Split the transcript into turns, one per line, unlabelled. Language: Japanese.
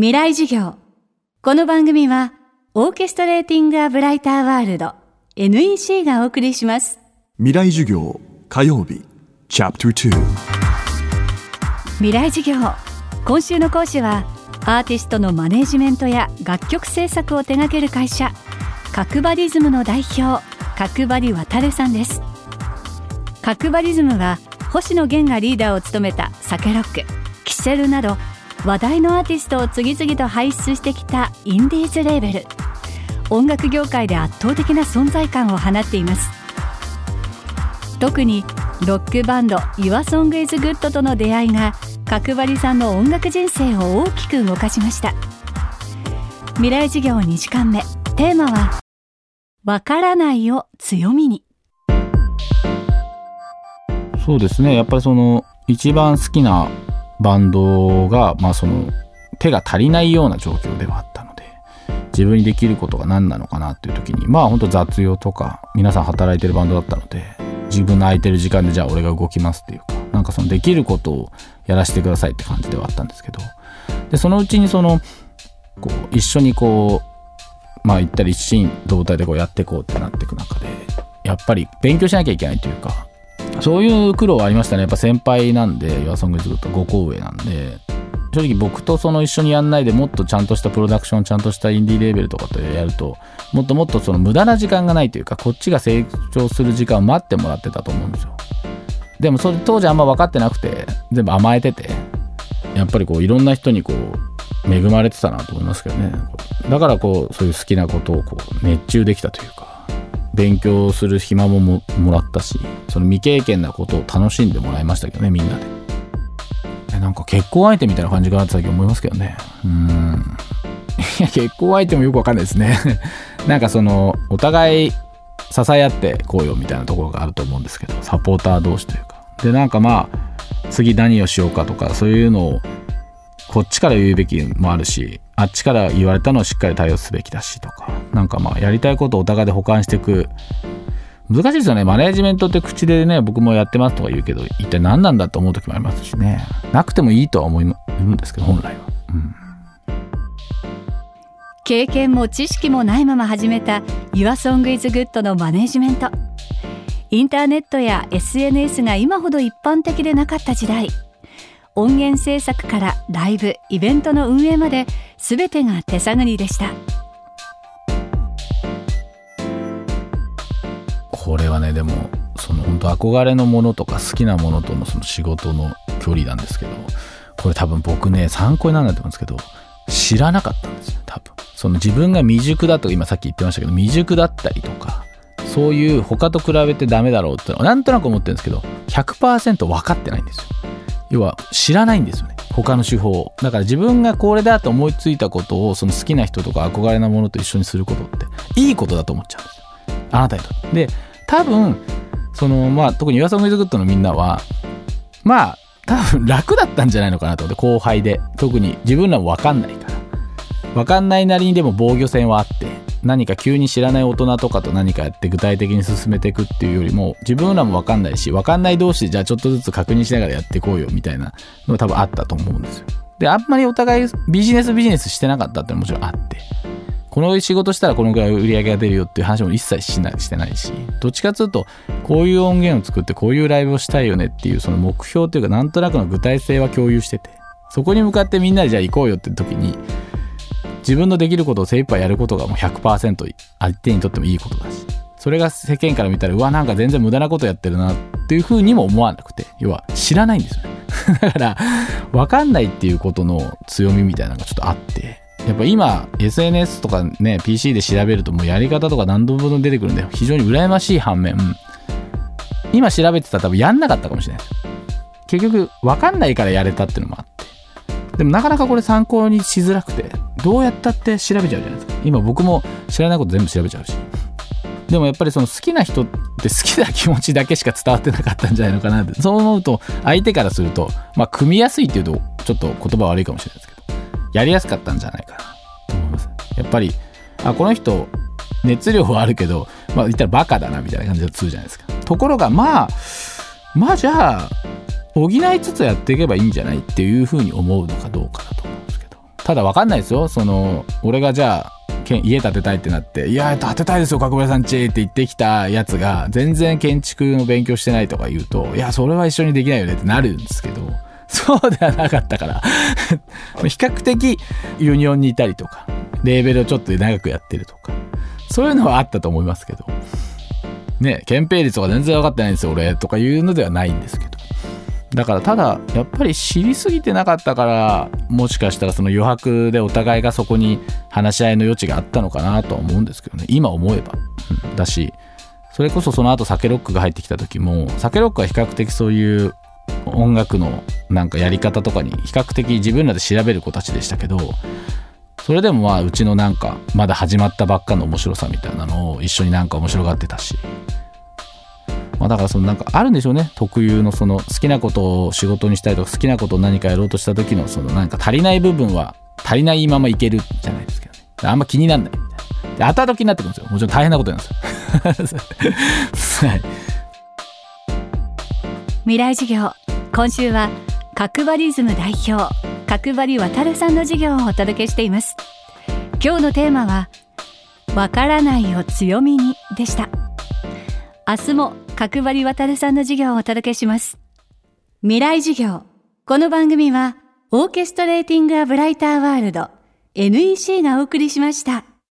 未来授業。この番組は、オーケストレーティング・ア・ブライター・ワールド NEC がお送りします。
未来授業火曜日チャプター
未来授業。今週の講師は、アーティストのマネジメントや楽曲制作を手掛ける会社、角張リズムの代表、角張渉さんです。角張リズムは、星野源がリーダーを務めたサケロック、キセルなど、話題のアーティストを次々と輩出してきたインディーズレーベル。音楽業界で圧倒的な存在感を放っています。特にロックバンド YourSongIsGood との出会いが角張さんの音楽人生を大きく動かしました。未来授業2時間目。テーマはわからないを強みに。
そうですね。やっぱりその一番好きなバンドが、まあその、手が足りないような状況ではあったので、自分にできることが何なのかなっていう時に、まあ本当雑用とか、皆さん働いてるバンドだったので、自分の空いてる時間でじゃあ俺が動きますっていうか、なんかそのできることをやらせてくださいって感じではあったんですけど、で、そのうちにその、こう、一緒にこう、まあ言ったり一心同体でこうやっていこうってなっていく中で、やっぱり勉強しなきゃいけないというか、そういう苦労はありましたね。やっぱ先輩なんで、岩ソングズと5個上なんで、正直僕とその一緒にやんないでもっとちゃんとしたプロダクション、ちゃんとしたインディーレーベルとかとやると、もっともっとその無駄な時間がないというか、こっちが成長する時間を待ってもらってたと思うんですよ。でもそれ当時あんま分かってなくて、全部甘えてて、やっぱりこういろんな人にこう、恵まれてたなと思いますけどね。だからこう、そういう好きなことをこう、熱中できたというか、勉強する暇もももらったしその未経験なことを楽しんでもらいましたけどねみんなで。えなんか結婚相手みたいな感じかなって最近思いますけどね。うん。いや結婚相手もよくわかんないですね。なんかそのお互い支え合ってこうよみたいなところがあると思うんですけどサポーター同士というか。でなんかまあ次何をしようかとかそういうのをこっちから言うべきもあるしあっちから言われたのをしっかり対応すべきだしとか。なんかまあやりたいことをお互いで補完していく。難しいですよね。マネージメントって口でね僕もやってますとか言うけど一体何なんだと思う時もありますしね。なくてもいいとは思うんですけど本来は、うん、
経験も知識もないまま始めた YourSongIsGood のマネージメント。インターネットや SNS が今ほど一般的でなかった時代。音源制作からライブイベントの運営まで全てが手探りでした。
これはねでもその本当憧れのものとか好きなものとのその仕事の距離なんですけどこれ多分僕ね参考にならないと思うんですけど知らなかったんですよ多分。その自分が未熟だと今さっき言ってましたけど未熟だったりとかそういう他と比べてダメだろうってなんとなく思ってるんですけど100%分かってないんですよ。要は知らないんですよね。他の手法を。だから自分がこれだと思いついたことをその好きな人とか憧れなものと一緒にすることって。いいことだと思っちゃうんですよ。あなたにとって。で多分そのまあ特に YourSongIsGood のみんなはまあ多分楽だったんじゃないのかなと思って後輩で。特に自分らも分かんないから。分かんないなりにでも防御線はあって。何か急に知らない大人とかと何かやって具体的に進めていくっていうよりも自分らも分かんないし分かんない同士でじゃあちょっとずつ確認しながらやっていこうよみたいなのが多分あったと思うんですよ。であんまりお互いビジネスビジネスしてなかったってのももちろんあって。この仕事したらこのぐらい売り上げが出るよっていう話も一切しないしてないし。どっちかというとこういう音源を作ってこういうライブをしたいよねっていうその目標というかなんとなくの具体性は共有してて。そこに向かってみんなでじゃあ行こうよって時に自分のできることを精一杯やることがもう100%相手にとってもいいことだしそれが世間から見たらうわなんか全然無駄なことやってるなっていうふうにも思わなくて要は知らないんですよ。ね だから分かんないっていうことの強みみたいなのがちょっとあってやっぱ今 SNS とかね PC で調べるともうやり方とか何度も出てくるんで非常に羨ましい反面今調べてたら多分やんなかったかもしれない結局分かんないからやれたっていうのもあって。でもなかなかこれ参考にしづらくてどうやったって調べちゃうじゃないですか。今僕も知らないこと全部調べちゃうし。でもやっぱりその好きな人って好きな気持ちだけしか伝わってなかったんじゃないのかなって。そう思うと相手からするとまあ組みやすいっていうとちょっと言葉悪いかもしれないですけどやりやすかったんじゃないかなと思います。やっぱりあこの人熱量はあるけどまあ言ったらバカだなみたいな感じで通じゃないですか。ところがまあまあじゃあ補いつつやっていけばいいんじゃないっていうふうに思うのかどうかだと思うんですけど。ただ分かんないですよ。その俺がじゃあ家建てたいってなって「いや建てたいですよ角林さんち」って言ってきたやつが全然建築の勉強してないとか言うと「いやそれは一緒にできないよね」ってなるんですけど。そうではなかったから。比較的ユニオンにいたりとかレーベルをちょっと長くやってるとか。そういうのはあったと思いますけど。ね憲兵率とか全然分かってないんですよ俺とかいうのではないんですけど。だからただやっぱり知りすぎてなかったからもしかしたらその余白でお互いがそこに話し合いの余地があったのかなとは思うんですけどね。今思えば、うん、だしそれこそその後酒ロックが入ってきた時も酒ロックは比較的そういう音楽のなんかやり方とかに比較的自分らで調べる子たちでしたけどそれでもまあうちのなんかまだ始まったばっかの面白さみたいなのを一緒になんか面白がってたしだからそのなんかあるんでしょうね。特有のその好きなことを仕事にしたりとか好きなことを何かやろうとした時のそのなんか足りない部分は足りないままいけるじゃないですけどね。あんま気になんないみたいな。後々になってくるんですよ。もちろん大変なことなんですよ。はい。
未来授業。今週は角張リズム代表角張渡さんの授業をお届けしています。今日のテーマはわからないを強みにでした。明日も角張渡さんの授業をお届けします未来授業この番組はオーケストレーティングアブライターワールド NEC がお送りしました。